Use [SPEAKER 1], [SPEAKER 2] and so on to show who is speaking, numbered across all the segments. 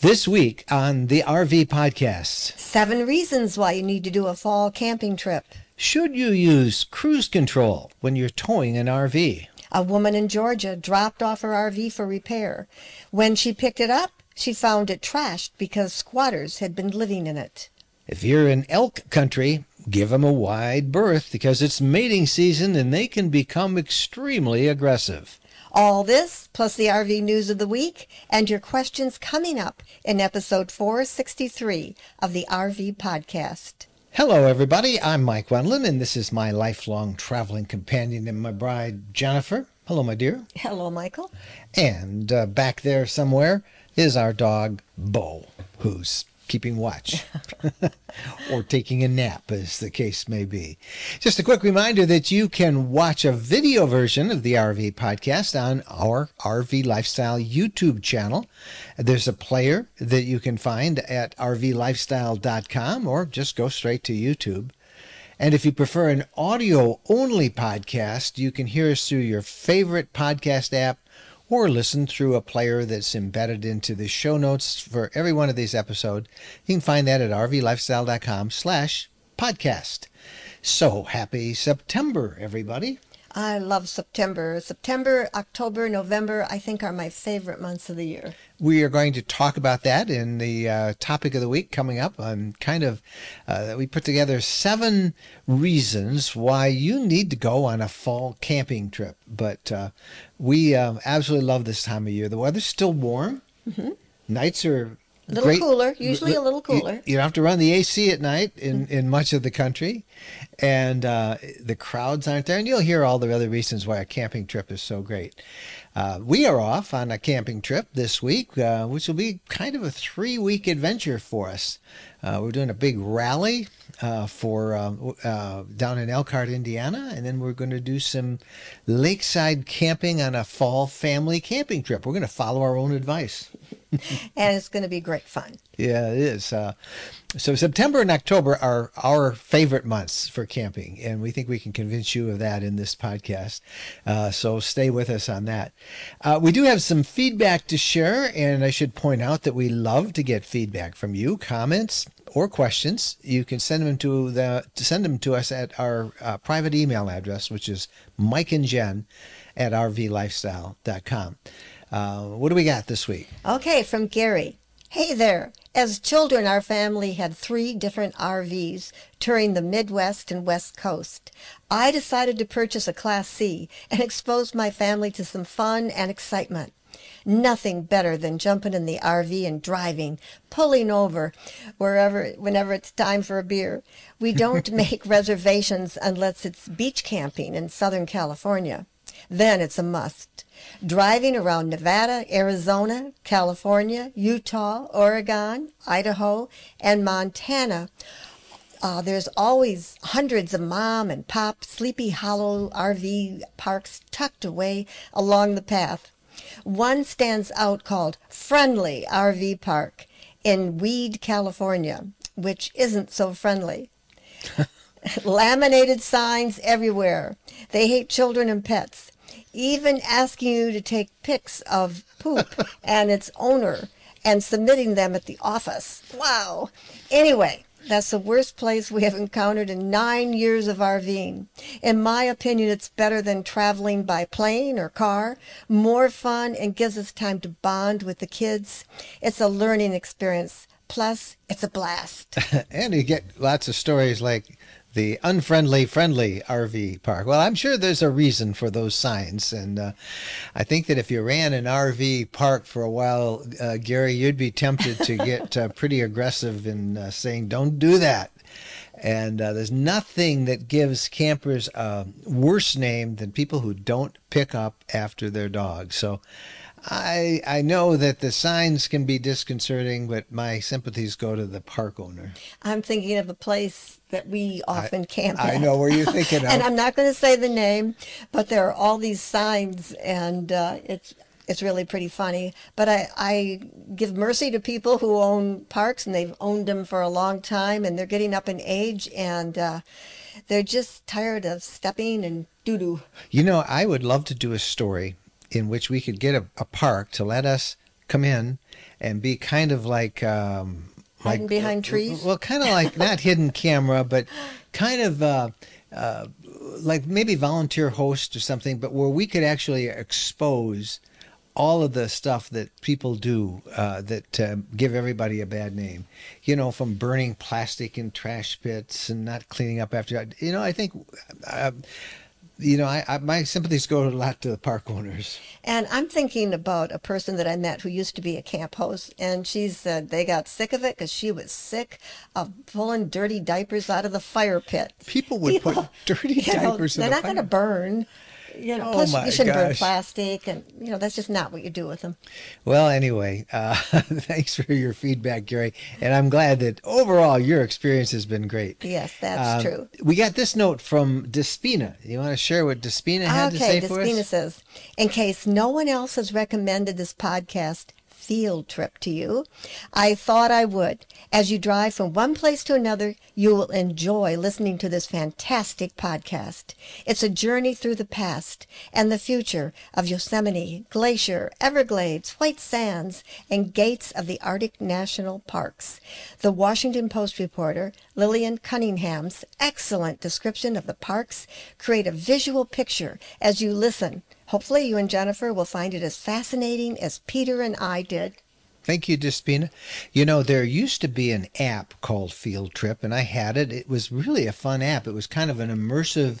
[SPEAKER 1] This week on the RV Podcasts,
[SPEAKER 2] Seven reasons why you need to do a fall camping trip.
[SPEAKER 1] should you use cruise control when you're towing an RV?
[SPEAKER 2] A woman in Georgia dropped off her RV for repair. When she picked it up, she found it trashed because squatters had been living in it.
[SPEAKER 1] If you're in elk country, give them a wide berth because it's mating season and they can become extremely aggressive.
[SPEAKER 2] All this, plus the RV news of the week, and your questions coming up in episode 463 of the RV Podcast.
[SPEAKER 1] Hello, everybody. I'm Mike Wendland, and this is my lifelong traveling companion and my bride, Jennifer. Hello, my dear.
[SPEAKER 2] Hello, Michael.
[SPEAKER 1] And uh, back there somewhere is our dog, Bo, who's keeping watch or taking a nap, as the case may be. Just a quick reminder that you can watch a video version of the RV podcast on our RV Lifestyle YouTube channel. There's a player that you can find at rvlifestyle.com or just go straight to YouTube. And if you prefer an audio only podcast, you can hear us through your favorite podcast app or listen through a player that's embedded into the show notes for every one of these episodes. You can find that at rvlifestyle.com slash podcast. So happy September, everybody.
[SPEAKER 2] I love September. September, October, November, I think are my favorite months of the year.
[SPEAKER 1] We are going to talk about that in the uh, topic of the week coming up. On kind of, uh, we put together seven reasons why you need to go on a fall camping trip. But uh, we uh, absolutely love this time of year. The weather's still warm. Nights are
[SPEAKER 2] A little
[SPEAKER 1] great.
[SPEAKER 2] cooler, usually a little cooler.
[SPEAKER 1] You, don't have to run the AC at night in, in much of the country, and uh, the crowds aren't there. And you'll hear all the other reasons why a camping trip is so great. Uh, we are off on a camping trip this week, uh, which will be kind of a three week adventure for us. Uh, we're doing a big rally uh, for uh, uh, down in Elkhart, Indiana, and then we're going to do some lakeside camping on a fall family camping trip. We're going to follow our own advice.
[SPEAKER 2] And it's going to be great fun.
[SPEAKER 1] Yeah, it is. Uh, so September and October are our favorite months for camping, and we think we can convince you of that in this podcast. Uh, so stay with us on that. Uh, we do have some feedback to share, and I should point out that we love to get feedback from you, comments or questions. You can send them to the to send them to us at our uh, private email address, which is Mike and Jen at rvlifestyle.com. Uh, what do we got this week?
[SPEAKER 2] Okay, from Gary. Hey there. As children, our family had three different RVs touring the Midwest and West Coast. I decided to purchase a Class C and expose my family to some fun and excitement. Nothing better than jumping in the RV and driving, pulling over wherever, whenever it's time for a beer. We don't make reservations unless it's beach camping in Southern California. Then it's a must. Driving around Nevada, Arizona, California, Utah, Oregon, Idaho, and Montana. Uh, there's always hundreds of mom and pop Sleepy Hollow RV parks tucked away along the path. One stands out called Friendly RV Park in Weed, California, which isn't so friendly. Laminated signs everywhere. They hate children and pets. Even asking you to take pics of poop and its owner and submitting them at the office. Wow. Anyway, that's the worst place we have encountered in nine years of RVing. In my opinion, it's better than traveling by plane or car. More fun and gives us time to bond with the kids. It's a learning experience. Plus, it's a blast.
[SPEAKER 1] and you get lots of stories like the unfriendly friendly RV park. Well, I'm sure there's a reason for those signs, and uh, I think that if you ran an RV park for a while, uh, Gary, you'd be tempted to get uh, pretty aggressive in uh, saying, "Don't do that." And uh, there's nothing that gives campers a worse name than people who don't pick up after their dogs. So I I know that the signs can be disconcerting, but my sympathies go to the park owner.
[SPEAKER 2] I'm thinking of a place that we often camp at.
[SPEAKER 1] I
[SPEAKER 2] at.
[SPEAKER 1] know where you're thinking of.
[SPEAKER 2] and I'm not going to say the name, but there are all these signs, and uh, it's it's really pretty funny. But I, I give mercy to people who own parks, and they've owned them for a long time, and they're getting up in age, and uh, they're just tired of stepping and doo doo.
[SPEAKER 1] You know, I would love to do a story in which we could get a, a park to let us come in and be kind of like um,
[SPEAKER 2] Hiding
[SPEAKER 1] like
[SPEAKER 2] behind trees?
[SPEAKER 1] Well, kind of like not hidden camera, but kind of uh, uh, like maybe volunteer host or something, but where we could actually expose all of the stuff that people do uh, that uh, give everybody a bad name. You know, from burning plastic in trash pits and not cleaning up after. You know, I think. Uh, you know, I, I, my sympathies go a lot to the park owners.
[SPEAKER 2] And I'm thinking about a person that I met who used to be a camp host, and she said they got sick of it because she was sick of pulling dirty diapers out of the fire pit.
[SPEAKER 1] People would put dirty
[SPEAKER 2] know,
[SPEAKER 1] diapers in there.
[SPEAKER 2] They're
[SPEAKER 1] the
[SPEAKER 2] not going to burn. You know,
[SPEAKER 1] Oh
[SPEAKER 2] plus you shouldn't burn plastic, and you know that's just not what you do with them.
[SPEAKER 1] Well, anyway, uh, thanks for your feedback, Gary. And I'm glad that overall your experience has been great.
[SPEAKER 2] Yes, that's
[SPEAKER 1] Um,
[SPEAKER 2] true.
[SPEAKER 1] We got this note from Despina. You want to share what Despina had to say
[SPEAKER 2] Okay,
[SPEAKER 1] for
[SPEAKER 2] Despina says, in case no one else has recommended this podcast field trip to you, I thought I would. As you drive from one place to another, you will enjoy listening to this fantastic podcast. It's a journey through the past and the future of Yosemite, Glacier, Everglades, White Sands, and gates of the Arctic National Parks. The Washington Post reporter, Lillian Cunningham's excellent description of the parks create a visual picture as you listen. Hopefully you and Jennifer will find it as fascinating as Peter and I did.
[SPEAKER 1] Thank you, Despina. You know, there used to be an app called Field Trip, and I had it. It was really a fun app. It was kind of an immersive.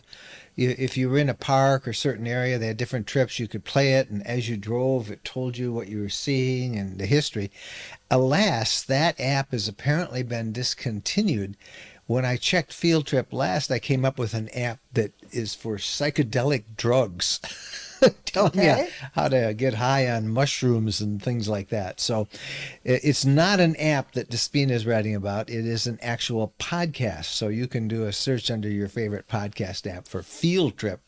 [SPEAKER 1] If you were in a park or certain area, they had different trips. You could play it, and as you drove, it told you what you were seeing and the history. Alas, that app has apparently been discontinued. When I checked Field Trip last, I came up with an app that is for psychedelic drugs. Telling you how to get high on mushrooms and things like that. So it's not an app that Despina is writing about. It is an actual podcast. So you can do a search under your favorite podcast app for Field Trip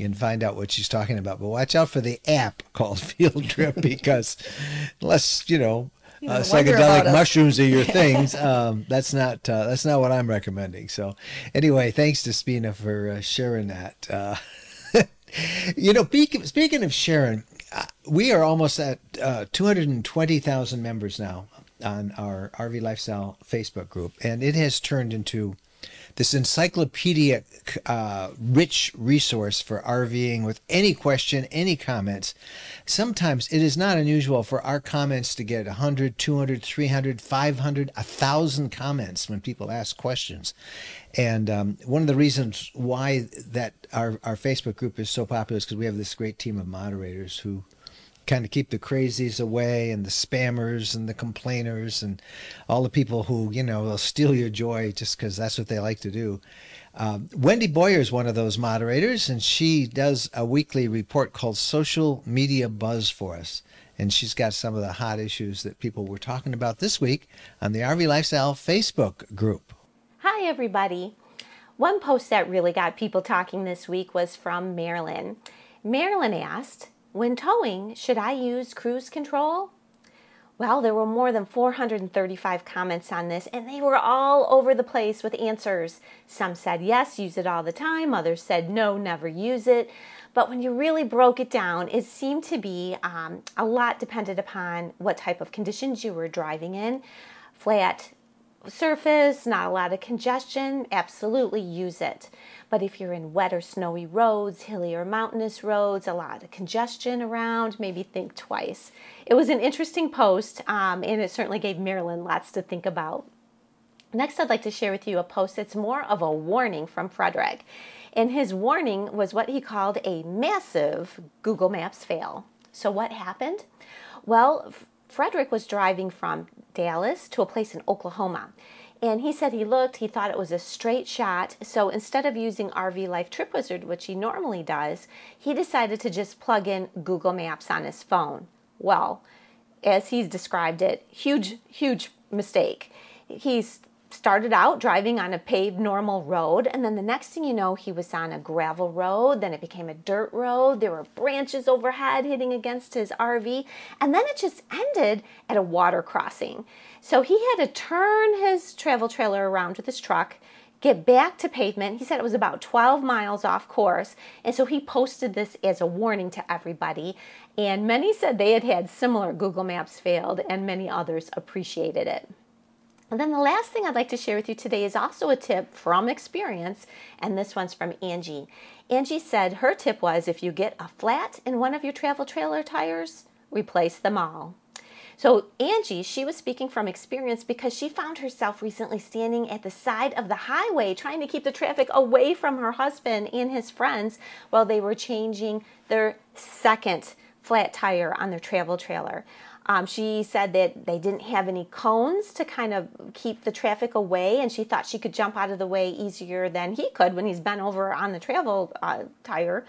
[SPEAKER 1] and find out what she's talking about. But watch out for the app called Field Trip because unless, you know,
[SPEAKER 2] You
[SPEAKER 1] uh,
[SPEAKER 2] know, wonder about
[SPEAKER 1] psychedelic mushrooms are your things. Um, that's not uh, that's not what I'm recommending. So, anyway, thanks Despina for uh, sharing that. You know, speaking of Sharon, uh, we are almost at uh, 220,000 members now on our RV Lifestyle Facebook group, and it has turned into this encyclopedic, uh, rich resource for RVing with any question, any comments. Sometimes it is not unusual for our comments to get 100, 200, 300, 500, 1,000 comments when people ask questions. And um, one of the reasons why that our, our Facebook group is so popular is because we have this great team of moderators who kind of keep the crazies away and the spammers and the complainers and all the people who you know will steal your joy just because that's what they like to do. Um, Wendy Boyer is one of those moderators, and she does a weekly report called Social Media Buzz for us. And she's got some of the hot issues that people were talking about this week on the RV Lifestyle Facebook group.
[SPEAKER 3] Hi, everybody. One post that really got people talking this week was from Marilyn. Marilyn asked, When towing, should I use cruise control? Well, there were more than 435 comments on this, and they were all over the place with answers. Some said yes, use it all the time. Others said no, never use it. But when you really broke it down, it seemed to be um, a lot dependent upon what type of conditions you were driving in. Flat surface, not a lot of congestion, absolutely use it. But if you're in wet or snowy roads, hilly or mountainous roads, a lot of congestion around, maybe think twice. It was an interesting post, um, and it certainly gave Marilyn lots to think about. Next, I'd like to share with you a post that's more of a warning from Frederick. And his warning was what he called a massive Google Maps fail. So, what happened? Well, Frederick was driving from Dallas to a place in Oklahoma. And he said he looked, he thought it was a straight shot. So instead of using RV Life Trip Wizard, which he normally does, he decided to just plug in Google Maps on his phone. Well, as he's described it, huge, huge mistake. He's started out driving on a paved normal road and then the next thing you know he was on a gravel road then it became a dirt road there were branches overhead hitting against his RV and then it just ended at a water crossing so he had to turn his travel trailer around with his truck get back to pavement. He said it was about 12 miles off course. And so he posted this as a warning to everybody. And many said they had had similar Google Maps failed, and many others appreciated it. And then the last thing I'd like to share with you today is also a tip from experience, and this one's from Angie. Angie said her tip was if you get a flat in one of your travel trailer tires, replace them all. So, Angie, she was speaking from experience because she found herself recently standing at the side of the highway trying to keep the traffic away from her husband and his friends while they were changing their second flat tire on their travel trailer. Um, she said that they didn't have any cones to kind of keep the traffic away, and she thought she could jump out of the way easier than he could when he's bent over on the travel uh, tire.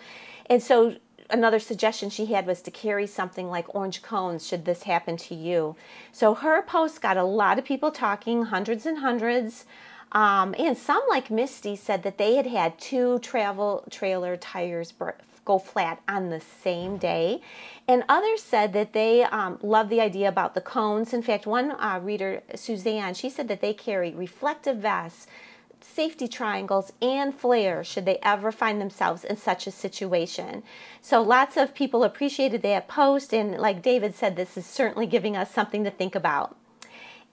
[SPEAKER 3] And so another suggestion she had was to carry something like orange cones should this happen to you. So her post got a lot of people talking, hundreds and hundreds. Um, and some, like Misty, said that they had had two travel trailer tires go flat on the same day. And others said that they um, love the idea about the cones. In fact, one uh, reader, Suzanne, she said that they carry reflective vests safety triangles and flares should they ever find themselves in such a situation. So lots of people appreciated that post, and like David said, this is certainly giving us something to think about.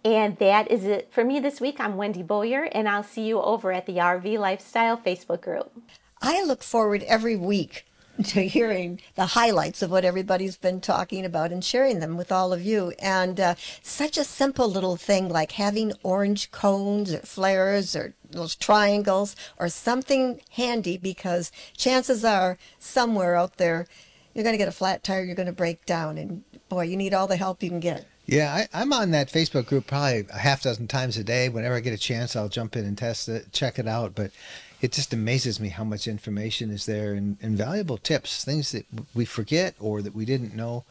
[SPEAKER 3] And that is it for me this week. I'm Wendy Boyer, and I'll see you over at the RV Lifestyle Facebook group.
[SPEAKER 2] I look forward every week to hearing the highlights of what everybody's been talking about and sharing them with all of you. And uh, such a simple little thing like having orange cones or flares or those triangles or something handy because chances are somewhere out there you're going to get a flat tire, you're going to break down, and boy, you need all the help you can get.
[SPEAKER 1] Yeah, I, am on that Facebook group probably a half dozen times a day. Whenever I get a chance, I'll jump in and test it, check it out. But it just amazes me how much information is there and, and valuable tips, things that we forget or that we didn't know.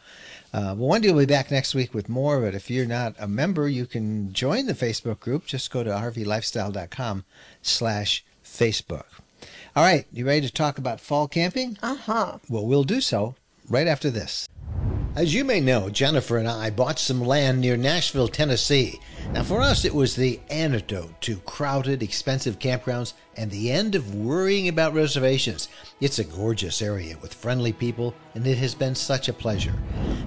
[SPEAKER 1] Uh, well, Wendy will be back next week with more. But if you're not a member, you can join the Facebook group. Just go to rvlifestyle.com slash Facebook. All right, you ready to talk about fall camping?
[SPEAKER 2] Uh huh.
[SPEAKER 1] Well, we'll do so right after this. As you may know, Jennifer and I bought some land near Nashville, Tennessee. Now, for us, it was the antidote to crowded, expensive campgrounds and the end of worrying about reservations. It's a gorgeous area with friendly people, and it has been such a pleasure.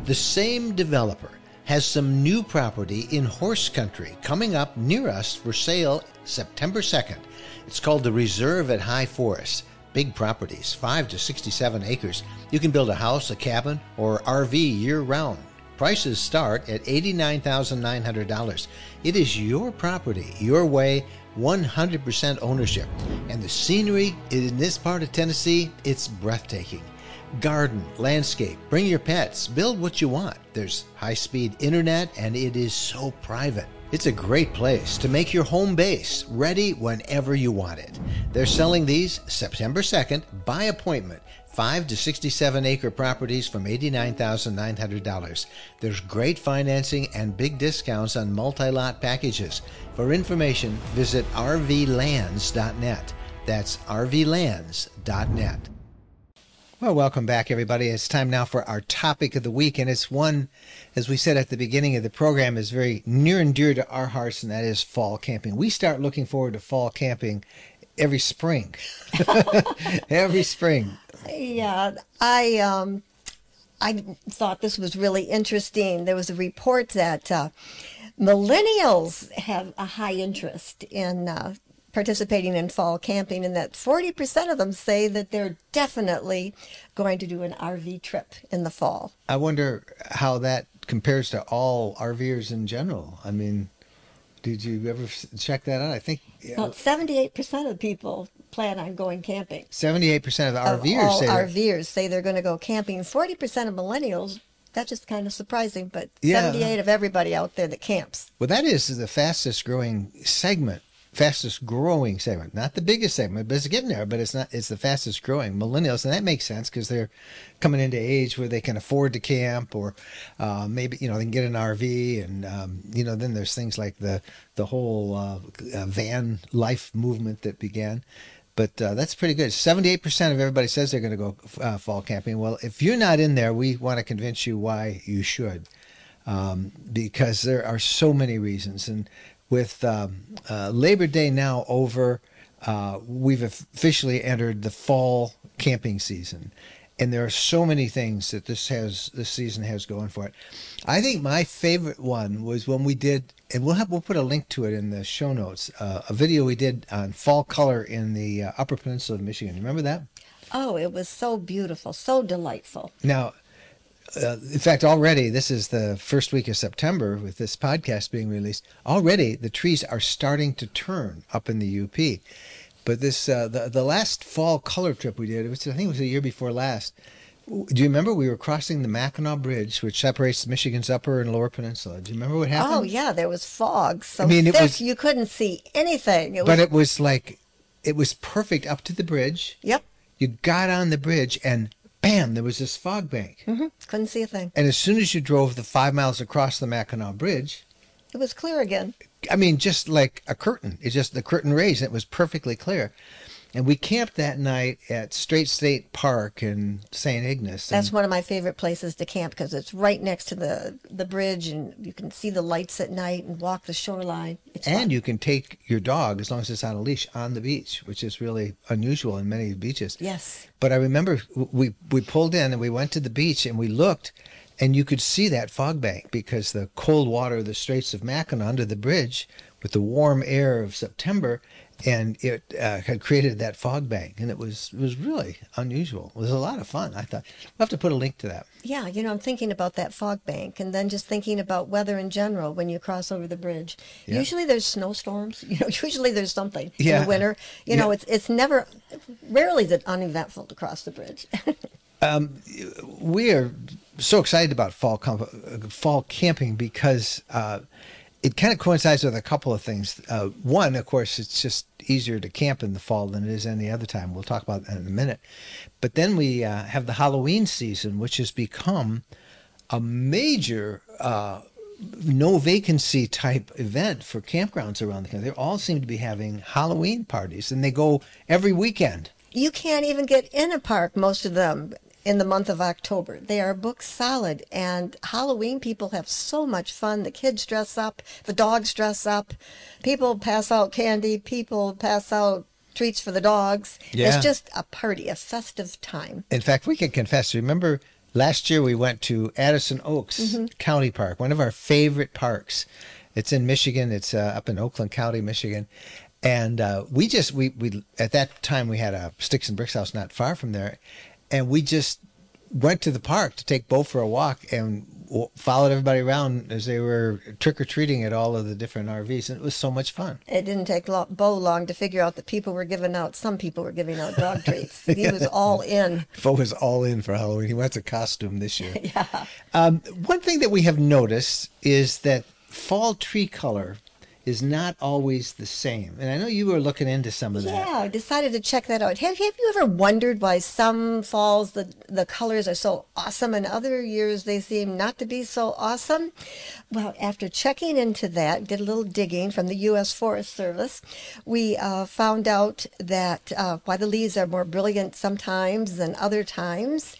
[SPEAKER 1] The same developer has some new property in horse country coming up near us for sale September 2nd. It's called the Reserve at High Forest big properties, 5 to 67 acres. You can build a house, a cabin, or RV year round. Prices start at $89,900. It is your property, your way, 100% ownership. And the scenery in this part of Tennessee, it's breathtaking. Garden, landscape, bring your pets, build what you want. There's high speed internet, and it is so private. It's a great place to make your home base ready whenever you want it. They're selling these September 2nd by appointment. 5 to 67 acre properties from $89,900. There's great financing and big discounts on multi lot packages. For information, visit rvlands.net. That's rvlands.net. Well, welcome back, everybody. It's time now for our topic of the week, and it's one, as we said at the beginning of the program, is very near and dear to our hearts, and that is fall camping. We start looking forward to fall camping every spring. every spring.
[SPEAKER 2] Yeah, I um, I thought this was really interesting. There was a report that uh, millennials have a high interest in uh, participating in fall camping, and that 40% of them say that they're definitely going to do an RV trip in the fall.
[SPEAKER 1] I wonder how that compares to all RVers in general. I mean, did you ever check that out? I think
[SPEAKER 2] yeah. well, 78% of people plan on going camping.
[SPEAKER 1] 78% of the RVers
[SPEAKER 2] all
[SPEAKER 1] say
[SPEAKER 2] RVers say they're going to go camping. 40% of millennials that's just kind of surprising, but yeah. 78 of everybody out there that camps.
[SPEAKER 1] Well, that is the fastest growing segment fastest growing segment, not the biggest segment, but it's getting there. But it's not. It's the fastest growing millennials, and that makes sense because they're coming into age where they can afford to camp, or uh, maybe you know they can get an RV, and um, you know then there's things like the the whole uh, uh, van life movement that began. But uh, that's pretty good. 78% of everybody says they're going to go uh, fall camping. Well, if you're not in there, we want to convince you why you should. Um, because there are so many reasons. And with um, uh, Labor Day now over, uh, we've officially entered the fall camping season, and there are so many things that this has this season has going for it. I think my favorite one was when we did, and we'll have we'll put a link to it in the show notes. Uh, a video we did on fall color in the uh, Upper Peninsula of Michigan. Remember that?
[SPEAKER 2] Oh, it was so beautiful, so delightful.
[SPEAKER 1] Now, uh, in fact, already this is the first week of September with this podcast being released. Already the trees are starting to turn up in the UP. But this uh, the the last fall color trip we did, it was I think it was the year before last. Do you remember we were crossing the Mackinac Bridge, which separates Michigan's Upper and Lower Peninsula? Do you remember what happened?
[SPEAKER 2] Oh yeah, there was fog so
[SPEAKER 1] I mean, it
[SPEAKER 2] thick
[SPEAKER 1] was-
[SPEAKER 2] you couldn't see anything. It
[SPEAKER 1] But
[SPEAKER 2] was,
[SPEAKER 1] it was like, it was perfect up to the bridge.
[SPEAKER 2] yep,
[SPEAKER 1] You got on the bridge and bam, there was this fog bank.
[SPEAKER 2] hmm couldn't see a thing.
[SPEAKER 1] And as soon as you drove the five miles across the Mackinac Bridge,
[SPEAKER 2] It was clear again.
[SPEAKER 1] I mean, just like a curtain. It's just the curtain raised. And it was perfectly clear. And we camped that night at Straits State Park in St. Ignace.
[SPEAKER 2] That's one of my favorite places to camp because it's right next to the the bridge, and you can see the lights at night and walk the shoreline. It's
[SPEAKER 1] and
[SPEAKER 2] fun.
[SPEAKER 1] you can take your dog, as long as it's on a leash, on the beach, which is really unusual in many beaches.
[SPEAKER 2] yes,
[SPEAKER 1] But I remember we we pulled in and we went to the beach and we looked, and you could see that fog bank because the cold water of the Straits of Mackinac under the bridge, with the warm air of September, and it uh, had created that fog bank, and it was it was really unusual. It was a lot of fun. I thought we'll have to put a link to that.
[SPEAKER 2] yeah. You know, I'm thinking about that fog bank, and then just thinking about weather in general when you cross over the bridge.
[SPEAKER 1] Yeah.
[SPEAKER 2] Usually there's snowstorms. You know, usually there's something in the winter. You know,
[SPEAKER 1] Yeah.
[SPEAKER 2] it's it's never, rarely is it uneventful to cross the bridge.
[SPEAKER 1] we are so excited about fall comp- uh, fall camping because uh, it kind of coincides with a couple of things. Uh, one, of course, it's just easier to camp in the fall than it is any other time. We'll talk about that in a minute. But then we uh, have the Halloween season, which has become a major uh, no vacancy type event for campgrounds around the country. They all seem to be having Halloween parties, and they go every weekend.
[SPEAKER 2] You can't even get in a park, most of them, in the month of October. They are booked solid. And Halloween people have so much fun. The kids dress up, the dogs dress up, people pass out candy, people pass out treats for the dogs.
[SPEAKER 1] Yeah.
[SPEAKER 2] It's just a party, a festive time.
[SPEAKER 1] In fact, we can confess. Remember last year we went to Addison Oaks County Park, one of our favorite parks. It's in Michigan. It's uh, up in Oakland County, Michigan. And uh, we just we we at that time we had a sticks and bricks house not far from there, and we just went to the park to take Bo for a walk and w- followed everybody around as they were trick or treating at all of the different RVs, and it was so much fun.
[SPEAKER 2] It didn't take lo- Bo long to figure out that people were giving out, some people were giving out dog treats. He was all in.
[SPEAKER 1] Bo was all in for Halloween. He wants a costume this year. yeah. Um, one thing that we have noticed is that fall tree color is not always the same. And I know you were looking into some of that.
[SPEAKER 2] Yeah, I decided to check that out. Have, have you ever wondered why some falls the, the colors are so awesome and other years they seem not to be so awesome? Well, after checking into that, did a little digging from the U.S. Forest Service, we uh, found out that uh, why the leaves are more brilliant sometimes than other times.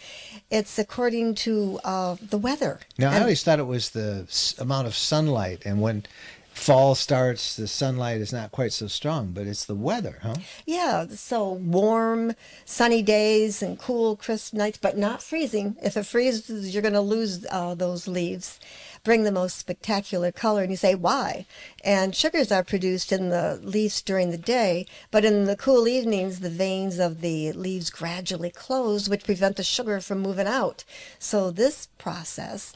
[SPEAKER 2] It's according to uh, the weather.
[SPEAKER 1] Now, I always thought it was the s- amount of sunlight. And when fall starts, the sunlight is not quite so strong, but it's the weather, huh?
[SPEAKER 2] Yeah, so warm, sunny days and cool, crisp nights, but not freezing. If it freezes, you're going to lose uh, those leaves. Bring the most spectacular color, and you say, why? And sugars are produced in the leaves during the day, but in the cool evenings, the veins of the leaves gradually close, which prevent the sugar from moving out. So, this process,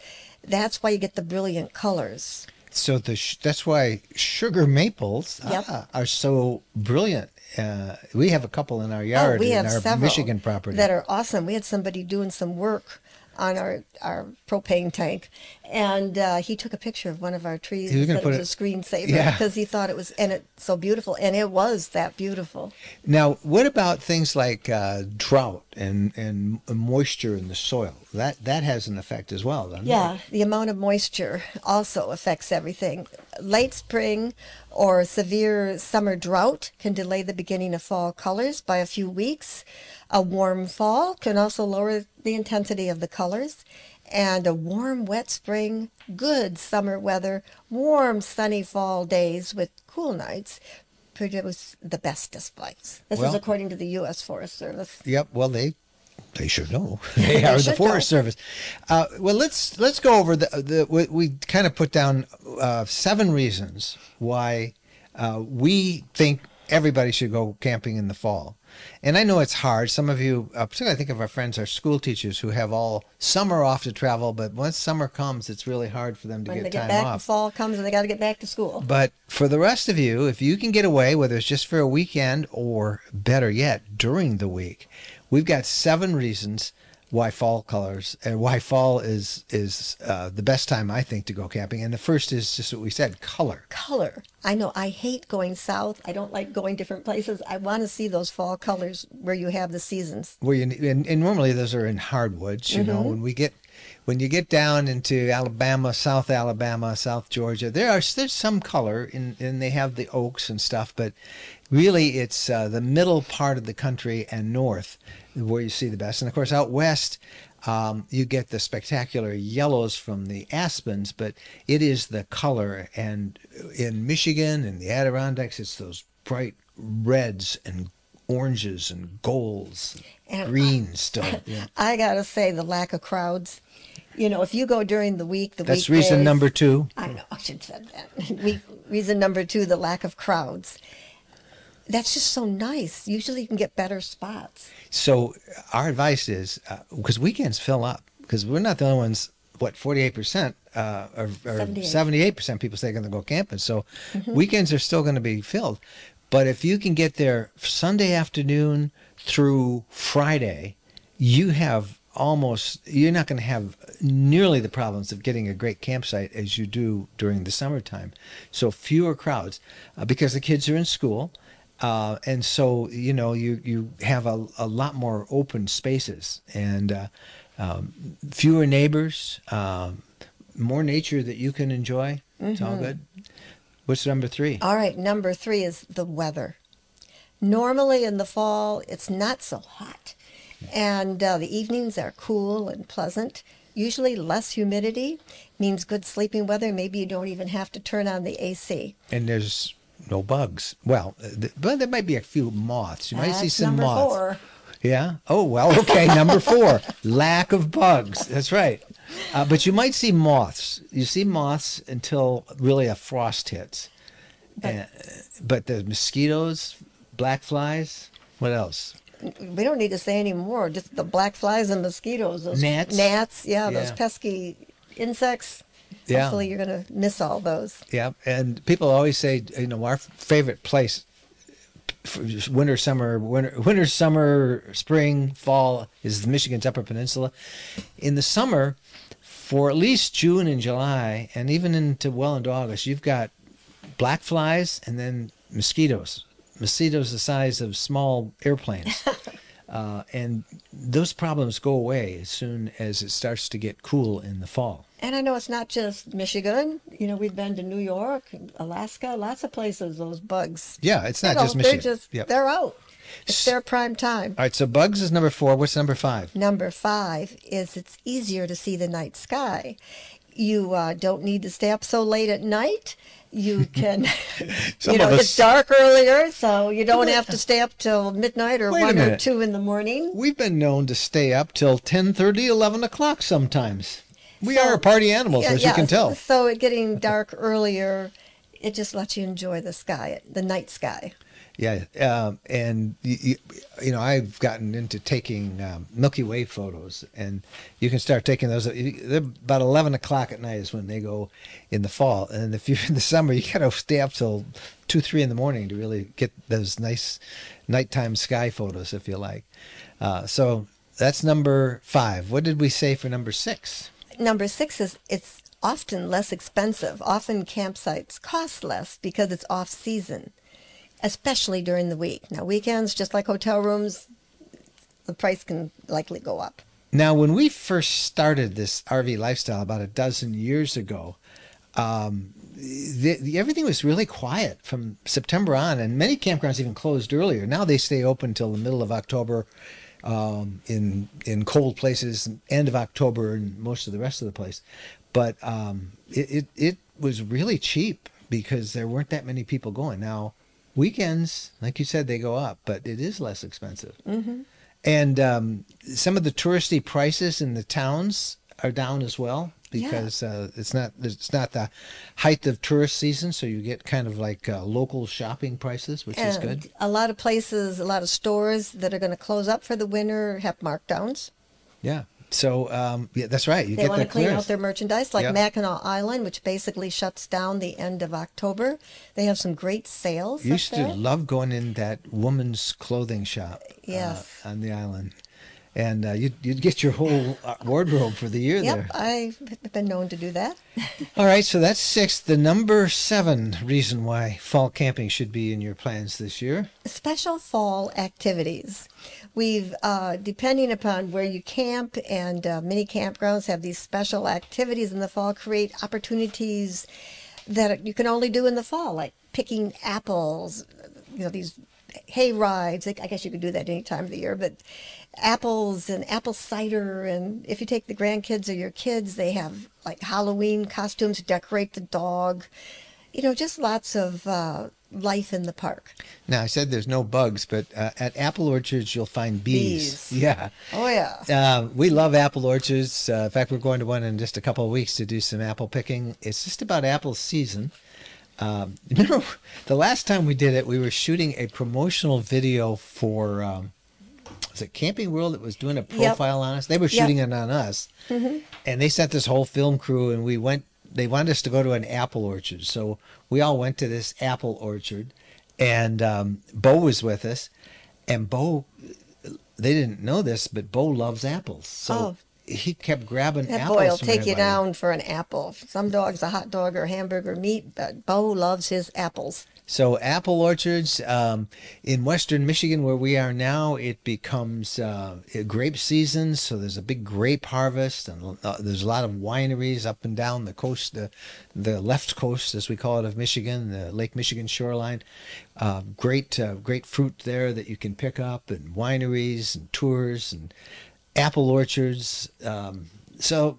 [SPEAKER 2] that's why you get the brilliant colors.
[SPEAKER 1] So the sh- that's why sugar maples
[SPEAKER 2] Yep.
[SPEAKER 1] ah, are so brilliant. Uh, we have a couple in our yard
[SPEAKER 2] oh, we
[SPEAKER 1] in
[SPEAKER 2] have
[SPEAKER 1] our
[SPEAKER 2] several
[SPEAKER 1] Michigan property.
[SPEAKER 2] that are awesome. We had somebody doing some work on our our propane tank, and uh, he took a picture of one of our trees
[SPEAKER 1] He was
[SPEAKER 2] and
[SPEAKER 1] gonna
[SPEAKER 2] said it
[SPEAKER 1] put
[SPEAKER 2] was
[SPEAKER 1] it-
[SPEAKER 2] a screensaver
[SPEAKER 1] Yeah.
[SPEAKER 2] because he thought it was and it so beautiful, and it was that beautiful.
[SPEAKER 1] Now, what about things like uh, drought and, and moisture in the soil? That that has an effect as well, doesn't
[SPEAKER 2] Yeah,
[SPEAKER 1] it?
[SPEAKER 2] the amount of moisture also affects everything. Late spring or severe summer drought can delay the beginning of fall colors by a few weeks. A warm fall can also lower the intensity of the colors. And a warm, wet spring, good summer weather, warm, sunny fall days with cool nights produce the best displays. This
[SPEAKER 1] Well-
[SPEAKER 2] is according to the U.S. Forest Service.
[SPEAKER 1] Yep. Well, they they should know. They are the Forest
[SPEAKER 2] know.
[SPEAKER 1] Service. Uh, well, let's let's go over the the we, we kind of put down uh, seven reasons why uh, we think everybody should go camping in the fall. And I know it's hard. Some of you, uh, particularly I think of our friends, our school teachers who have all summer off to travel, but once summer comes, it's really hard for them to
[SPEAKER 2] When
[SPEAKER 1] get
[SPEAKER 2] they
[SPEAKER 1] time
[SPEAKER 2] back,
[SPEAKER 1] off.
[SPEAKER 2] fall comes and they got to get back to school.
[SPEAKER 1] But for the rest of you, if you can get away, whether it's just for a weekend or better yet, during the week, we've got seven reasons why fall colors and why fall is is uh, the best time I think to go camping. And the first is just what we said, color.
[SPEAKER 2] Color. I know I hate going south. I don't like going different places. I want to see those fall colors where you have the seasons.
[SPEAKER 1] Where you and, and normally those are in hardwoods. You know, when we get when you get down into Alabama, South Alabama, South Georgia, there are there's some color in and they have the oaks and stuff, but really it's uh, the middle part of the country and north where you see the best. And of course, out west. Um, you get the spectacular yellows from the aspens, but it is the color. And in Michigan and the Adirondacks, it's those bright reds and oranges and golds,
[SPEAKER 2] And-
[SPEAKER 1] greens still. Yeah.
[SPEAKER 2] I got to say, the lack of crowds. You know, if you go during the week, the
[SPEAKER 1] That's reason number two.
[SPEAKER 2] I know, I should have said that. Reason number two, the lack of crowds. That's just so nice. Usually you can get better spots.
[SPEAKER 1] So our advice is because weekends fill up because we're not the only ones. What forty eight percent uh, or seventy eight percent people say they're going to go camping. So weekends are still going to be filled. But if you can get there Sunday afternoon through Friday, you have almost you're not going to have nearly the problems of getting a great campsite as you do during the summertime. So fewer crowds uh, because the kids are in school. Uh, and so you know you you have a, a lot more open spaces and uh, um, fewer neighbors, um, more nature that you can enjoy. It's all good. What's number three?
[SPEAKER 2] All right, number three is the weather. Normally in the fall, it's not so hot, and uh, the evenings are cool and pleasant. Usually less humidity means good sleeping weather. Maybe you don't even have to turn on the AC.
[SPEAKER 1] And there's no bugs. Well, th- but there might be a few moths. You might see some
[SPEAKER 2] number
[SPEAKER 1] moths.
[SPEAKER 2] four.
[SPEAKER 1] Yeah. Oh well. Okay. Number four, lack of bugs. That's right. Uh, but you might see moths. You see moths until really a frost hits. Uh, but the mosquitoes, black flies. What else?
[SPEAKER 2] We don't need to say any more. Just the black flies and mosquitoes. Those
[SPEAKER 1] Gnats?
[SPEAKER 2] Gnats, yeah, those pesky insects.
[SPEAKER 1] Yeah.
[SPEAKER 2] Hopefully you're going to miss all those.
[SPEAKER 1] Yeah. And people always say, you know, our favorite place, winter, summer, winter, winter, summer, spring, fall, is the Michigan's Upper Peninsula. In the summer, for at least June and July, and even into well into August, you've got black flies and then mosquitoes. Mosquitoes the size of small airplanes. uh, and those problems go away as soon as it starts to get cool in the fall.
[SPEAKER 2] And I know it's not just Michigan. You know, we've been to New York, Alaska, lots of places. Those bugs.
[SPEAKER 1] Yeah, it's
[SPEAKER 2] you
[SPEAKER 1] not
[SPEAKER 2] know,
[SPEAKER 1] just Michigan.
[SPEAKER 2] They're just
[SPEAKER 1] Yep.
[SPEAKER 2] they're out. It's their prime time.
[SPEAKER 1] All right, so bugs is number four. What's number five?
[SPEAKER 2] Number five is it's easier to see the night sky. You uh, don't need to stay up so late at night. You can, you know,
[SPEAKER 1] us-
[SPEAKER 2] it's dark earlier, so you don't have to stay up till midnight or
[SPEAKER 1] Wait
[SPEAKER 2] one or two in the morning.
[SPEAKER 1] We've been known to stay up till 10:30, 11 o'clock sometimes. We
[SPEAKER 2] So-
[SPEAKER 1] are party animals,
[SPEAKER 2] Yeah,
[SPEAKER 1] as
[SPEAKER 2] yeah,
[SPEAKER 1] you can tell.
[SPEAKER 2] So it getting dark earlier, it just lets you enjoy the sky, the night sky.
[SPEAKER 1] Yeah, um, and you, you, know I've gotten into taking um, Milky Way photos, and you can start taking those. They're about eleven o'clock at night is when they go in the fall, and if you're in the summer, you gotta stay up till two, three in the morning to really get those nice nighttime sky photos, if you like. Uh, so that's number five. What did we say for number six?
[SPEAKER 2] Number six is it's often less expensive. Often campsites cost less because it's off season, especially during the week. Now, weekends, just like hotel rooms, the price can likely go up.
[SPEAKER 1] Now, when we first started this RV lifestyle about a dozen years ago, um, the, the, everything was really quiet from September on, and many campgrounds even closed earlier. Now they stay open till the middle of October um, in in cold places, end of October, and most of the rest of the place. But um, it, it it was really cheap because there weren't that many people going. Now Weekends, like you said, they go up, but it is less expensive. Mm-hmm. And um, some of the touristy prices in the towns are down as well because uh, it's not it's not the height of tourist season, so you get kind of like uh, local shopping prices, which is good.
[SPEAKER 2] A lot of places, a lot of stores that are going to close up for the winter have markdowns.
[SPEAKER 1] Yeah. So um, yeah, that's right. You
[SPEAKER 2] They
[SPEAKER 1] get
[SPEAKER 2] want to clean
[SPEAKER 1] clearance.
[SPEAKER 2] out their merchandise, like
[SPEAKER 1] Yep.
[SPEAKER 2] Mackinac Island, which basically shuts down the end of October. They have some great sales. up
[SPEAKER 1] used to love going in that woman's clothing shop. uh,
[SPEAKER 2] Yes.
[SPEAKER 1] on the island, and uh, you'd you'd get your whole uh, wardrobe for the year there.
[SPEAKER 2] Yep,
[SPEAKER 1] there.
[SPEAKER 2] I've been known to do that.
[SPEAKER 1] All right, so that's six. The number seven reason why fall camping should be in your plans this year.
[SPEAKER 2] Special fall activities. We've, uh, depending upon where you camp, and uh, many campgrounds have these special activities in the fall, create opportunities that you can only do in the fall, like picking apples, you know, these hay rides. I guess you could do that any time of the year, but apples and apple cider. And if you take the grandkids or your kids, they have like Halloween costumes decorate the dog. You know, just lots of uh, life in the park.
[SPEAKER 1] Now I said there's no bugs, but uh, at apple orchards you'll find bees.
[SPEAKER 2] Bees.
[SPEAKER 1] Yeah.
[SPEAKER 2] Oh, yeah.
[SPEAKER 1] Uh, we love apple orchards. Uh, in fact, we're going to one in just a couple of weeks to do some apple picking. It's just about apple season. Um, remember, the last time we did it, we were shooting a promotional video for um, was it Camping World that was doing a profile on us. They were
[SPEAKER 2] Yep.
[SPEAKER 1] shooting it on us, and they sent this whole film crew, and we went. They wanted us to go to an apple orchard, so we all went to this apple orchard, and um, Bo was with us, and Bo they didn't know this, but Bo loves apples. So
[SPEAKER 2] Oh.
[SPEAKER 1] he kept grabbing
[SPEAKER 2] That
[SPEAKER 1] apples.
[SPEAKER 2] boy will take you down for an apple. Some dogs a hot dog or hamburger meat, but Bo loves his apples.
[SPEAKER 1] So apple orchards um, in western Michigan, where we are now, it becomes uh, grape season. So there's a big grape harvest, and uh, there's a lot of wineries up and down the coast, the the left coast, as we call it, of Michigan, the Lake Michigan shoreline. Uh, great, great fruit there that you can pick up, and wineries and tours and apple orchards. Um, so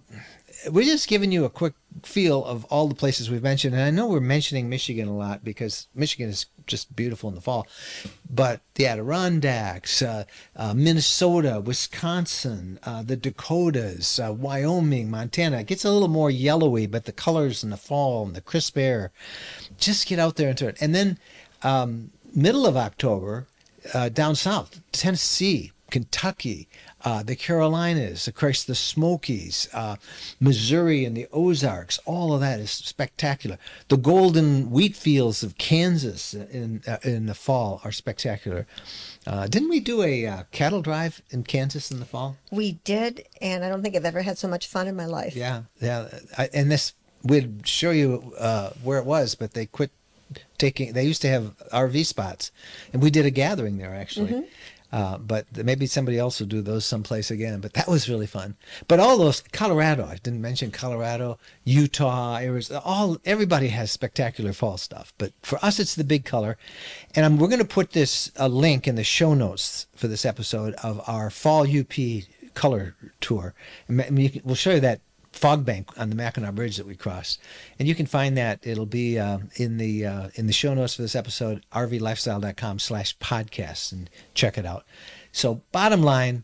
[SPEAKER 1] we're just giving you a quick feel of all the places we've mentioned. And I know we're mentioning Michigan a lot because Michigan is just beautiful in the fall. But the Adirondacks, uh, uh, Minnesota, Wisconsin, uh, the Dakotas, uh, Wyoming, Montana. It gets a little more yellowy, but the colors in the fall and the crisp air. Just get out there into it. And then um, middle of October, uh, down south, Tennessee, Kentucky, uh, the Carolinas, of course, the Smokies, uh, Missouri, and the Ozarks. All of that is spectacular. The golden wheat fields of Kansas in uh, in the fall are spectacular. Uh, didn't we do a uh, cattle drive in Kansas in the fall?
[SPEAKER 2] We did, and I don't think I've ever had so much fun in my life.
[SPEAKER 1] Yeah, yeah. I, and this we'd show you uh, where it was, but they quit taking. They used to have RV spots, and we did a gathering there actually. Uh, but maybe somebody else will do those someplace again. But that was really fun. But all those Colorado, I didn't mention Colorado, Utah, Arizona. All everybody has spectacular fall stuff. But for us, it's the big color, and I'm, we're going to put this a link in the show notes for this episode of our fall UP color tour. You can- we'll show you that fog bank on the Mackinac Bridge that we crossed, and you can find that. It'll be uh, in the uh, in the show notes for this episode, rvlifestyle.com/slash podcast, and check it out. So, bottom line,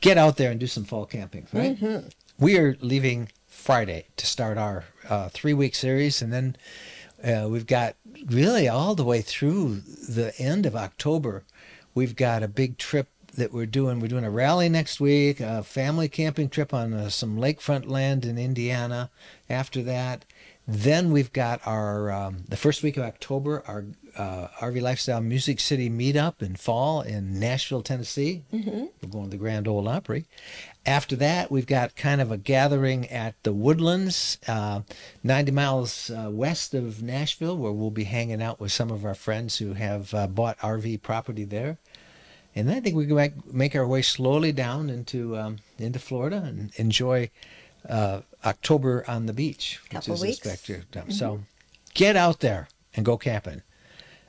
[SPEAKER 1] get out there and do some fall camping. Right? We are leaving Friday to start our uh, three week series, and then uh, we've got really all the way through the end of October. We've got a big trip that we're doing. We're doing a rally next week, a family camping trip on uh, some lakefront land in Indiana. After that, then we've got our um, the first week of October, our uh, RV Lifestyle Music City meetup in fall in Nashville, Tennessee. Mm-hmm. We're going to the Grand Ole Opry. After that, we've got kind of a gathering at the Woodlands, uh, 90 miles uh, west of Nashville, where we'll be hanging out with some of our friends who have uh, bought RV property there. And then I think we can make, make our way slowly down into um, into Florida and enjoy uh, October on the beach, which
[SPEAKER 2] Couple
[SPEAKER 1] is
[SPEAKER 2] weeks.
[SPEAKER 1] a spectacular time. So get out there and go camping.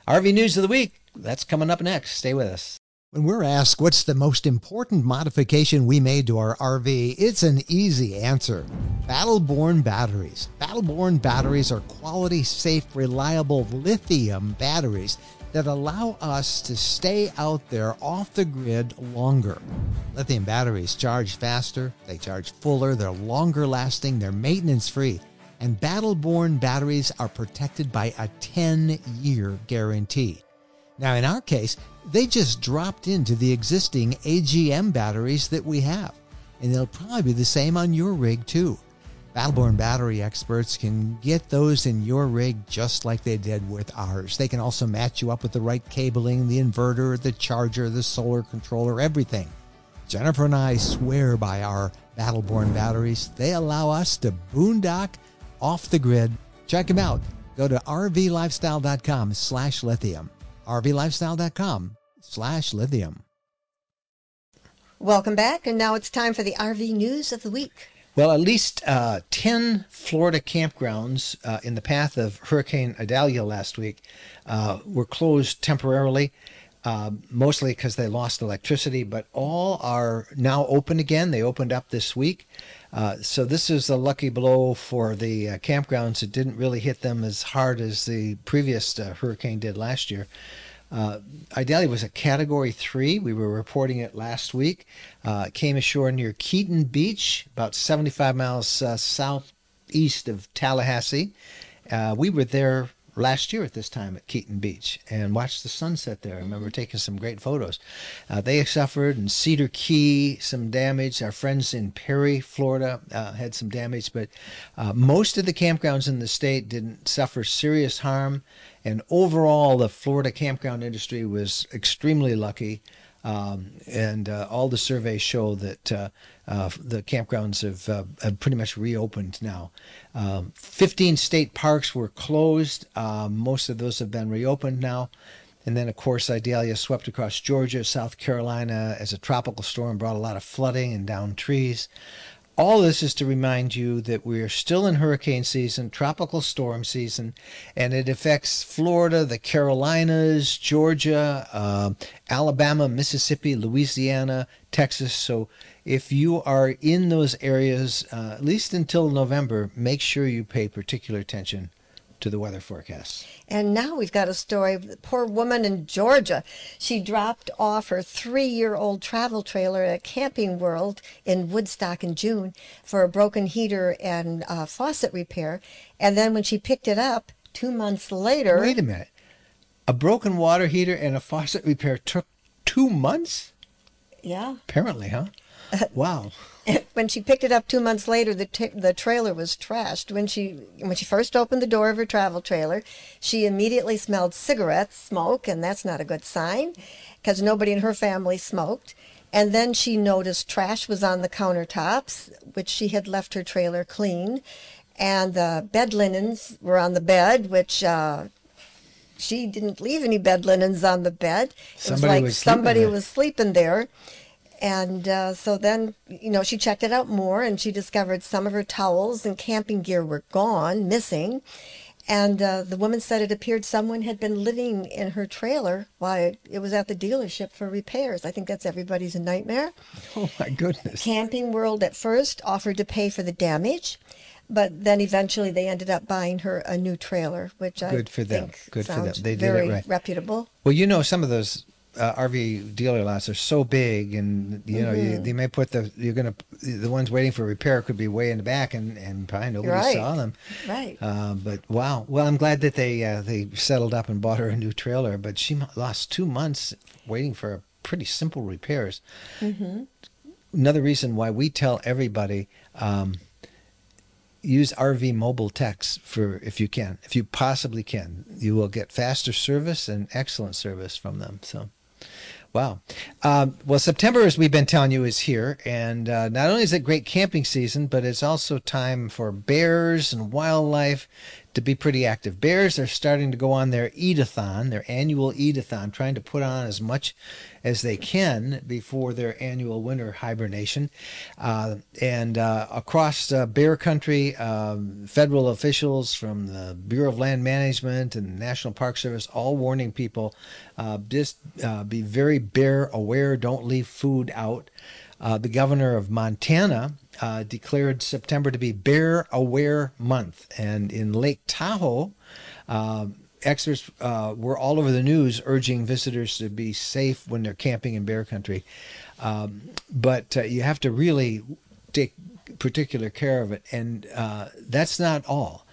[SPEAKER 1] RV News of the Week, that's coming up next. Stay with us. When we're asked what's the most important modification we made to our RV, it's an easy answer. Battleborn batteries. Battleborn batteries are quality, safe, reliable lithium batteries that allow us to stay out there off the grid longer. Lithium batteries charge faster, they charge fuller, they're longer lasting, they're maintenance free, and Battle-Born batteries are protected by a 10 year guarantee. Now, in our case, they just dropped into the existing AGM batteries that we have, and they'll probably be the same on your rig too. Battle-Born battery experts can get those in your rig just like they did with ours. They can also match you up with the right cabling, the inverter, the charger, the solar controller, everything. Jennifer and I swear by our Battle-Born batteries. They allow us to boondock off the grid. Check them out. Go to rvlifestyle.com slash lithium. rvlifestyle.com slash lithium.
[SPEAKER 2] Welcome back, and now it's time for the RV news of the week.
[SPEAKER 1] Well, at least uh, 10 Florida campgrounds uh, in the path of Hurricane Idalia last week uh, were closed temporarily, uh, mostly because they lost electricity, but all are now open again. They opened up this week. Uh, so this is a lucky blow for the uh, campgrounds. It didn't really hit them as hard as the previous hurricane did last year. Uh, Idalia was a Category 3. We were reporting it last week. Uh, came ashore near Keaton Beach, about 75 miles uh, southeast of Tallahassee. Uh, we were there last year at this time at Keaton Beach and watched the sunset there. I remember taking some great photos. Uh, they suffered in Cedar Key some damage. Our friends in Perry, Florida, uh, had some damage, but uh, most of the campgrounds in the state didn't suffer serious harm. And overall, the Florida campground industry was extremely lucky. Um, and uh, all the surveys show that uh, uh, the campgrounds have, uh, have, pretty much reopened now. Um, 15 state parks were closed. Um, most of those have been reopened now. And then, of course, Idalia swept across Georgia, South Carolina as a tropical storm, brought a lot of flooding and downed trees. All this is to remind you that we are still in hurricane season, tropical storm season, and it affects Florida, the Carolinas, Georgia, uh, Alabama, Mississippi, Louisiana, Texas. So if you are in those areas, uh, at least until November, make sure you pay particular attention to the weather forecast.
[SPEAKER 2] And now we've got a story of the poor woman in Georgia. She dropped off her three year old travel trailer at Camping World in Woodstock in June for a broken heater and uh, faucet repair. And then when she picked it up two months later.
[SPEAKER 1] Wait a minute. A broken water heater and a faucet repair took two months?
[SPEAKER 2] Yeah.
[SPEAKER 1] Apparently, huh? Wow.
[SPEAKER 2] when she picked it up two months later, the t- the trailer was trashed. When she when she first opened the door of her travel trailer, she immediately smelled cigarette smoke, and that's not a good sign, because nobody in her family smoked. And then she noticed trash was on the countertops, which she had left her trailer clean, and the bed linens were on the bed, which. Uh, she didn't leave any bed linens on the bed. It
[SPEAKER 1] somebody
[SPEAKER 2] was like
[SPEAKER 1] was
[SPEAKER 2] somebody was sleeping there. And uh, so then, you know, she checked it out more and she discovered some of her towels and camping gear were gone, missing. And uh, the woman said it appeared someone had been living in her trailer while it was at the dealership for repairs. I think that's everybody's nightmare.
[SPEAKER 1] Oh, my goodness.
[SPEAKER 2] Camping World at first offered to pay for the damage, but then eventually they ended up buying her a new trailer, which I
[SPEAKER 1] Good for them.
[SPEAKER 2] think
[SPEAKER 1] Good for them. They did it
[SPEAKER 2] very
[SPEAKER 1] right.
[SPEAKER 2] reputable.
[SPEAKER 1] Well, you know, some of those uh, RV dealer lots are so big, and you know,
[SPEAKER 2] Mm-hmm.
[SPEAKER 1] you, they may put the you're gonna the ones waiting for repair could be way in the back, and and probably nobody
[SPEAKER 2] Right.
[SPEAKER 1] saw them.
[SPEAKER 2] Right.
[SPEAKER 1] Uh, but wow, well, I'm glad that they uh, they settled up and bought her a new trailer. But she lost two months waiting for pretty simple repairs.
[SPEAKER 2] Mm-hmm.
[SPEAKER 1] Another reason why we tell everybody. Um, use RV mobile techs for if you can, if you possibly can. You will get faster service and excellent service from them. So, wow. Um, well, September, as we've been telling you, is here, and uh, not only is it great camping season, but it's also time for bears and wildlife to be pretty active. Bears are starting to go on their eat-a-thon, their annual eat-a-thon, trying to put on as much as they can before their annual winter hibernation. Uh, and uh, across uh, bear country, um, federal officials from the Bureau of Land Management and the National Park Service all warning people uh, just uh, be very bear aware, don't leave food out. Uh, the governor of Montana uh, declared September to be Bear Aware Month. And in Lake Tahoe, uh,
[SPEAKER 4] experts uh, were all over the news urging visitors to be safe when they're camping in bear country. Um, but uh, you have to really take particular care of it. And that's not all.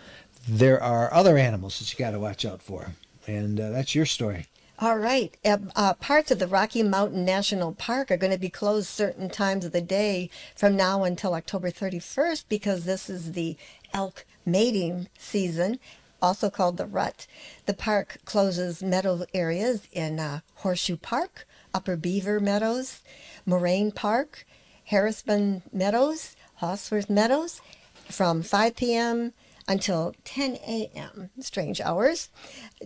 [SPEAKER 4] There are other animals that you got to watch out for. And that's your story.
[SPEAKER 2] All right. Uh, parts of the Rocky Mountain National Park are going to be closed certain times of the day from now until October 31st because this is the elk mating season, also called the rut. The park closes meadow areas in uh, Horseshoe Park, Upper Beaver Meadows, Moraine Park, Harbison Meadows, Holzwarth Meadows from 5 p.m. until 10 a.m. Strange hours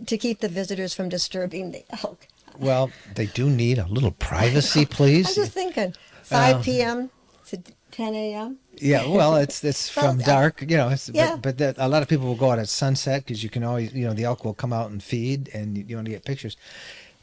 [SPEAKER 2] to keep the visitors from disturbing the elk.
[SPEAKER 4] Well, they do need a little privacy, please.
[SPEAKER 2] I was just thinking 5 p.m. to 10 a.m.
[SPEAKER 4] Yeah, well, it's it's from dark, you know. It's,
[SPEAKER 2] yeah.
[SPEAKER 4] But, but that, a lot of people will go out at sunset because you can always, you know, the elk will come out and feed, and you, you want to get pictures.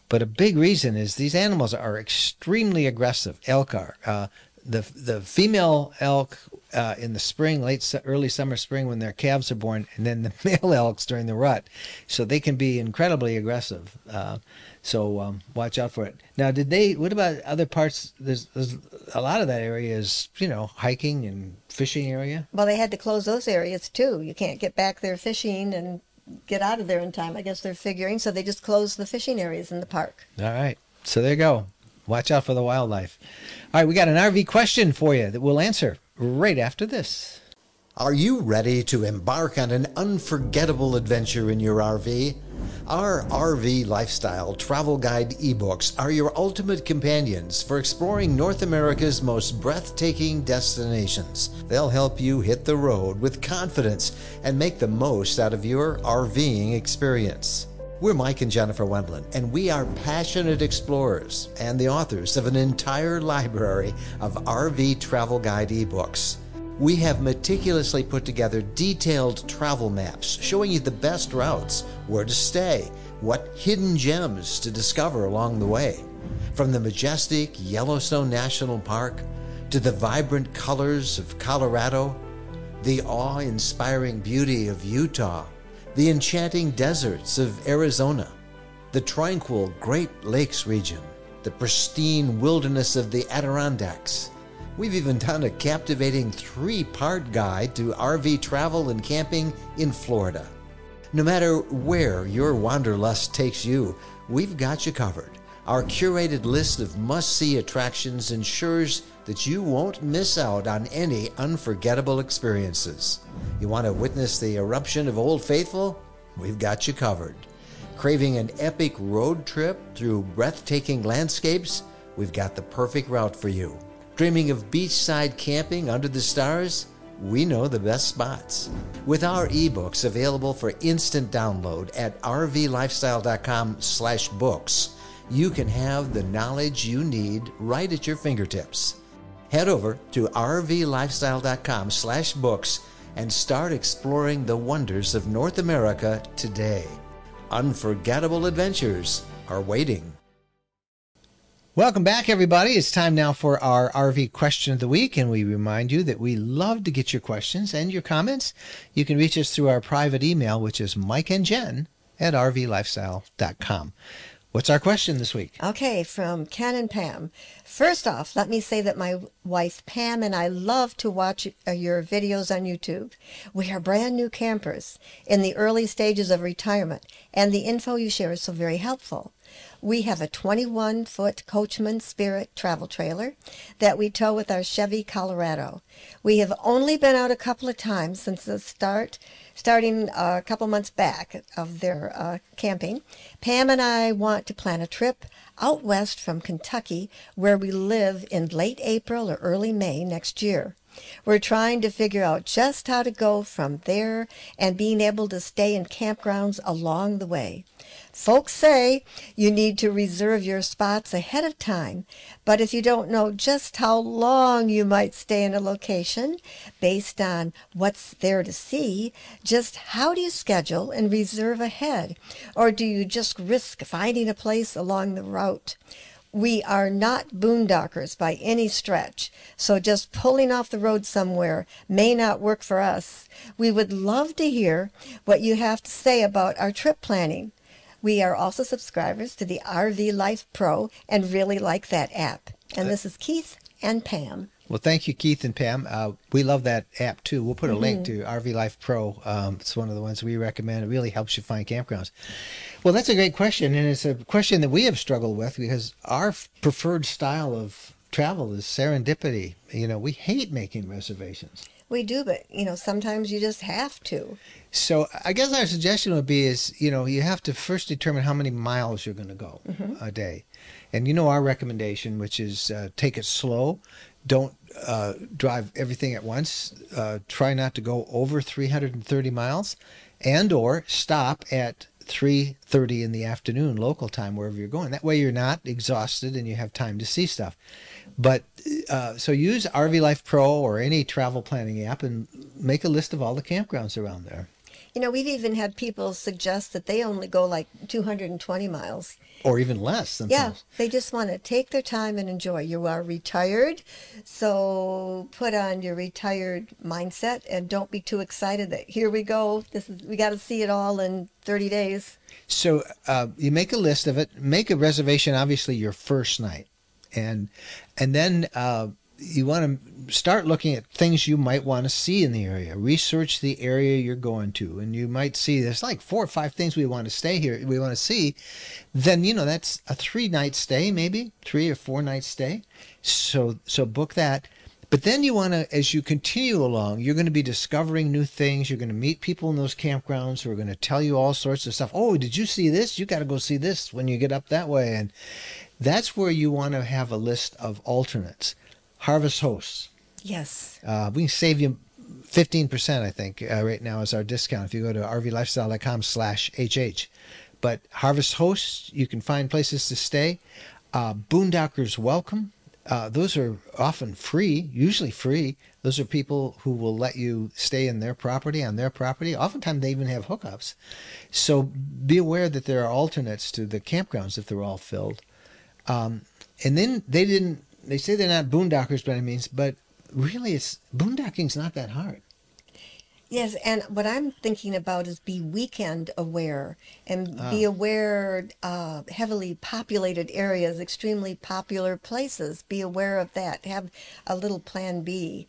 [SPEAKER 4] But a big reason is these animals are extremely aggressive. Elk are. Uh, the the female elk uh, in the spring, late early summer, spring when their calves are born, and then the male elks during the rut. So they can be incredibly aggressive. Uh, so um, watch out for it. Now, did they? What about other parts? There's, there's a lot of that area is you know hiking and fishing area.
[SPEAKER 2] Well, they had to close those areas too. You can't get back there fishing and get out of there in time. I guess they're figuring, so they just closed the fishing areas in the park.
[SPEAKER 4] All right. So there you go. Watch out for the wildlife. All right, we got an RV question for you that we'll answer right after this.
[SPEAKER 1] Are you ready to embark on an unforgettable adventure in your RV? Our RV Lifestyle Travel Guide ebooks are your ultimate companions for exploring North America's most breathtaking destinations. They'll help you hit the road with confidence and make the most out of your RVing experience. We're Mike and Jennifer Wendland, and we are passionate explorers and the authors of an entire library of RV travel guide ebooks. We have meticulously put together detailed travel maps showing you the best routes, where to stay, what hidden gems to discover along the way. From the majestic Yellowstone National Park to the vibrant colors of Colorado, the awe inspiring beauty of Utah, the enchanting deserts of Arizona, the tranquil Great Lakes region, the pristine wilderness of the Adirondacks. We've even done a captivating three part guide to RV travel and camping in Florida. No matter where your wanderlust takes you, we've got you covered. Our curated list of must see attractions ensures that you won't miss out on any unforgettable experiences. You want to witness the eruption of Old Faithful? We've got you covered. Craving an epic road trip through breathtaking landscapes? We've got the perfect route for you. Dreaming of beachside camping under the stars? We know the best spots. With our ebooks available for instant download at rvlifestyle.com/books, you can have the knowledge you need right at your fingertips. Head over to rvlifestyle.com slash books and start exploring the wonders of North America today. Unforgettable adventures are waiting.
[SPEAKER 4] Welcome back, everybody. It's time now for our RV question of the week, and we remind you that we love to get your questions and your comments. You can reach us through our private email, which is Mike and Jen at rvlifestyle.com. What's our question this week?
[SPEAKER 2] Okay, from Ken and Pam. First off, let me say that my wife Pam and I love to watch uh, your videos on YouTube. We are brand new campers in the early stages of retirement, and the info you share is so very helpful. We have a 21 foot Coachmen Spirit travel trailer that we tow with our Chevy Colorado. We have only been out a couple of times since the start, starting a couple months back of their uh, camping. Pam and I want to plan a trip out west from Kentucky where we live in late April or early May next year. We're trying to figure out just how to go from there and being able to stay in campgrounds along the way. Folks say you need to reserve your spots ahead of time, but if you don't know just how long you might stay in a location based on what's there to see, just how do you schedule and reserve ahead? Or do you just risk finding a place along the route? We are not boondockers by any stretch, so just pulling off the road somewhere may not work for us. We would love to hear what you have to say about our trip planning. We are also subscribers to the RV Life Pro and really like that app. And uh, this is Keith and Pam.
[SPEAKER 1] Well, thank you, Keith and Pam. Uh, we love that app too. We'll put a link to RV Life Pro. Um, it's one of the ones we recommend. It really helps you find campgrounds. Well, that's a great question, and it's a question that we have struggled with because our preferred style of travel is serendipity. You know, we hate making reservations.
[SPEAKER 2] We do, but you know, sometimes you just have to.
[SPEAKER 1] So I guess our suggestion would be is you know you have to first determine how many miles you're going to go a day, and you know our recommendation, which is uh, take it slow, don't uh, drive everything at once, uh, try not to go over 330 miles, and or stop at 3:30 in the afternoon local time wherever you're going. That way you're not exhausted and you have time to see stuff. But uh, so use RV Life Pro or any travel planning app and make a list of all the campgrounds around there.
[SPEAKER 2] You know, we've even had people suggest that they only go like 220 miles.
[SPEAKER 1] or even less
[SPEAKER 2] Yeah, they just want to take their time and enjoy. You are retired, so put on your retired mindset and don't be too excited that here we go. This is we got to see it all in 30 days.
[SPEAKER 1] So uh, you make a list of it. Make a reservation. Obviously, your first night, and and then uh, you want to start looking at things you might want to see in the area. Research the area you're going to, and you might see there's like four or five things we want to stay here. We want to see. Then you know that's a three night stay, maybe three or four night stay. So so book that. But then you want to, as you continue along, you're going to be discovering new things. You're going to meet people in those campgrounds who are going to tell you all sorts of stuff. Oh, did you see this? You got to go see this when you get up that way. And that's where you want to have a list of alternates. Harvest hosts.
[SPEAKER 2] Yes.
[SPEAKER 1] Uh, we can save you 15%, I think, uh, right now is our discount if you go to rvlifestyle.com slash HH. But Harvest Hosts, you can find places to stay. Uh, Boondockers Welcome. Uh, those are often free, usually free. Those are people who will let you stay in their property, on their property. Oftentimes they even have hookups. So be aware that there are alternates to the campgrounds if they're all filled. Um, and then they didn't, they say they're not boondockers by any means, but really it's boondocking's not that hard.
[SPEAKER 2] Yes, and what I'm thinking about is be weekend aware and be
[SPEAKER 1] Ah.
[SPEAKER 2] aware uh, heavily populated areas, extremely popular places. Be aware of that. Have a little plan B.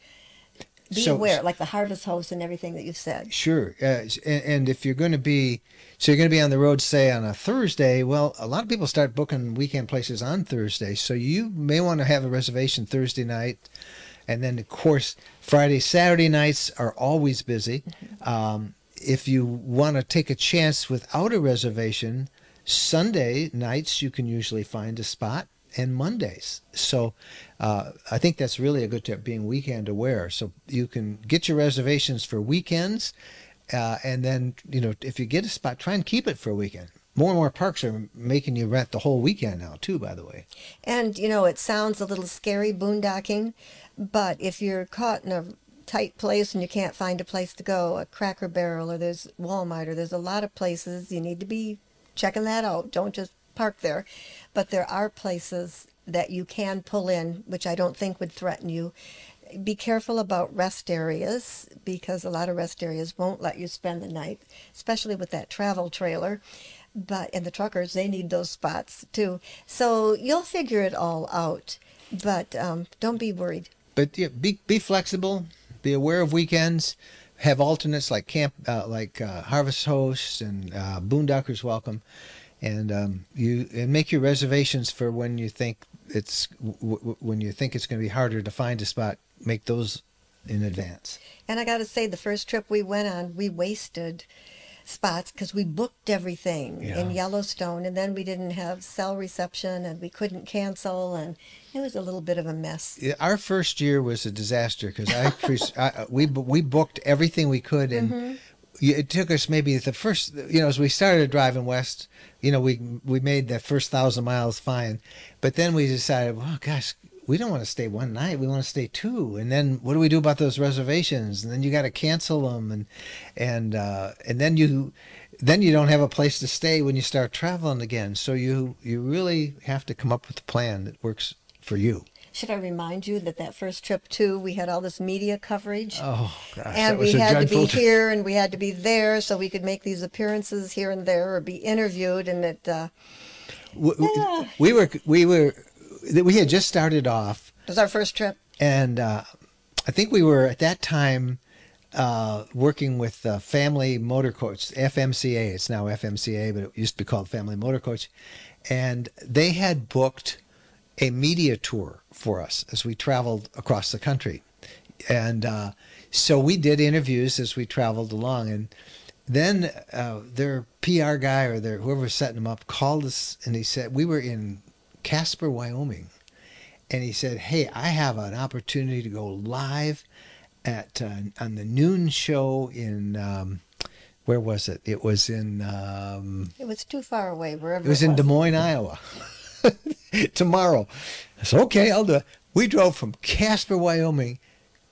[SPEAKER 2] Be
[SPEAKER 1] So-
[SPEAKER 2] aware, like the harvest host and everything that you've said.
[SPEAKER 1] Sure. Uh, and, and if you're going to be, so you're going to be on the road, say on a Thursday, well, a lot of people start booking weekend places on Thursday. So you may want to have a reservation Thursday night. And then, of course, Friday, Saturday nights are always busy. Um, if you want to take a chance without a reservation, Sunday nights you can usually find a spot, and Mondays. So uh, I think that's really a good tip, being weekend aware. So you can get your reservations for weekends, uh, and then you know if you get a spot, try and keep it for a weekend. More and more parks are making you rent the whole weekend now, too. By the way.
[SPEAKER 2] And you know, it sounds a little scary boondocking, but if you're caught in a tight place and you can't find a place to go, a Cracker Barrel or there's Walmart or there's a lot of places you need to be checking that out. Don't just park there. But there are places that you can pull in, which I don't think would threaten you. Be careful about rest areas because a lot of rest areas won't let you spend the night, especially with that travel trailer. But and the truckers, they need those spots too. So you'll figure it all out. But um, don't be worried.
[SPEAKER 1] But yeah, be be flexible. Be aware of weekends. Have alternates like camp, uh, like uh, Harvest Hosts and uh, Boondockers Welcome, and um, you and make your reservations for when you think it's w- w- when you think it's going to be harder to find a spot. Make those in advance.
[SPEAKER 2] And I got to say, the first trip we went on, we wasted spots because we booked everything in Yellowstone, and then we didn't have cell reception, and we couldn't cancel, and it was a little bit of a mess.
[SPEAKER 1] Our first year was a disaster because I, I we we booked everything we could and. y- It took us maybe the first, you know, as we started driving west, you know, we we made that first thousand miles fine, but then we decided, well, gosh, we don't want to stay one night. We want to stay two, and then what do we do about those reservations? And then you got to cancel them, and and uh, and then you then you don't have a place to stay when you start traveling again. So you you really have to come up with a plan that works for you.
[SPEAKER 2] Should I remind you that that first trip too, we had all this media coverage.
[SPEAKER 1] Oh gosh, that
[SPEAKER 2] and we had to be
[SPEAKER 1] trip.
[SPEAKER 2] here and we had to be there so we could make these appearances here and there or be interviewed and it uh,
[SPEAKER 1] W- w- we were we were we had just started off It
[SPEAKER 2] was our first trip.
[SPEAKER 1] and uh, I think we were at that time uh, working with uh, Family Motor Coach, FMCA. It's now FMCA, but it used to be called Family Motor Coach, and they had booked a media tour for us as we traveled across the country, and uh, so we did interviews as we traveled along, and then uh, their PR guy or their whoever was setting them up called us, and he said we were in Casper, Wyoming and he said, "Hey, I have an opportunity to go live at uh, on the noon show in um, where was it? It was in um,
[SPEAKER 2] It was too far away, wherever
[SPEAKER 1] it was in Des Moines, Iowa. Tomorrow, I said, "Okay, I'll do it." We drove from Casper, Wyoming.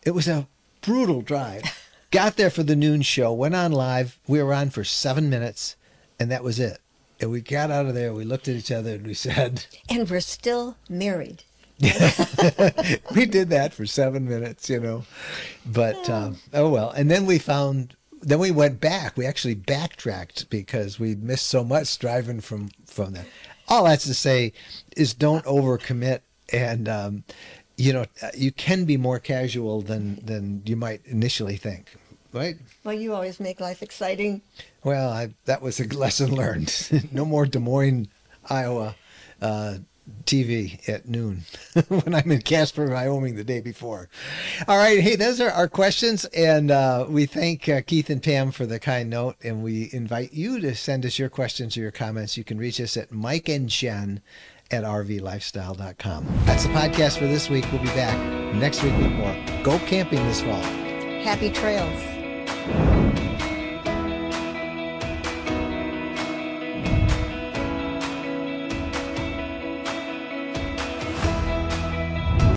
[SPEAKER 1] It was a brutal drive. Got there for the noon show, went on live. We were on for seven minutes, and that was it. And we got out of there. We looked at each other and we said,
[SPEAKER 2] And we're still married.
[SPEAKER 1] we did that for seven minutes, you know. But um, oh well. And then we found. Then we went back. We actually backtracked because we missed so much driving from from there. All that's to say is don't overcommit, and um, you know you can be more casual than than you might initially think, right?
[SPEAKER 2] Well, you always make life exciting.
[SPEAKER 1] Well, I, that was a lesson learned. no more Des Moines, Iowa, uh, TV at noon when I'm in Casper, Wyoming the day before. All right. Hey, those are our questions. And uh, we thank uh, Keith and Pam for the kind note. And we invite you to send us your questions or your comments. You can reach us at Mike and Jen at rvlifestyle.com. That's the podcast for this week. We'll be back next week with more. Go camping this fall.
[SPEAKER 2] Happy trails.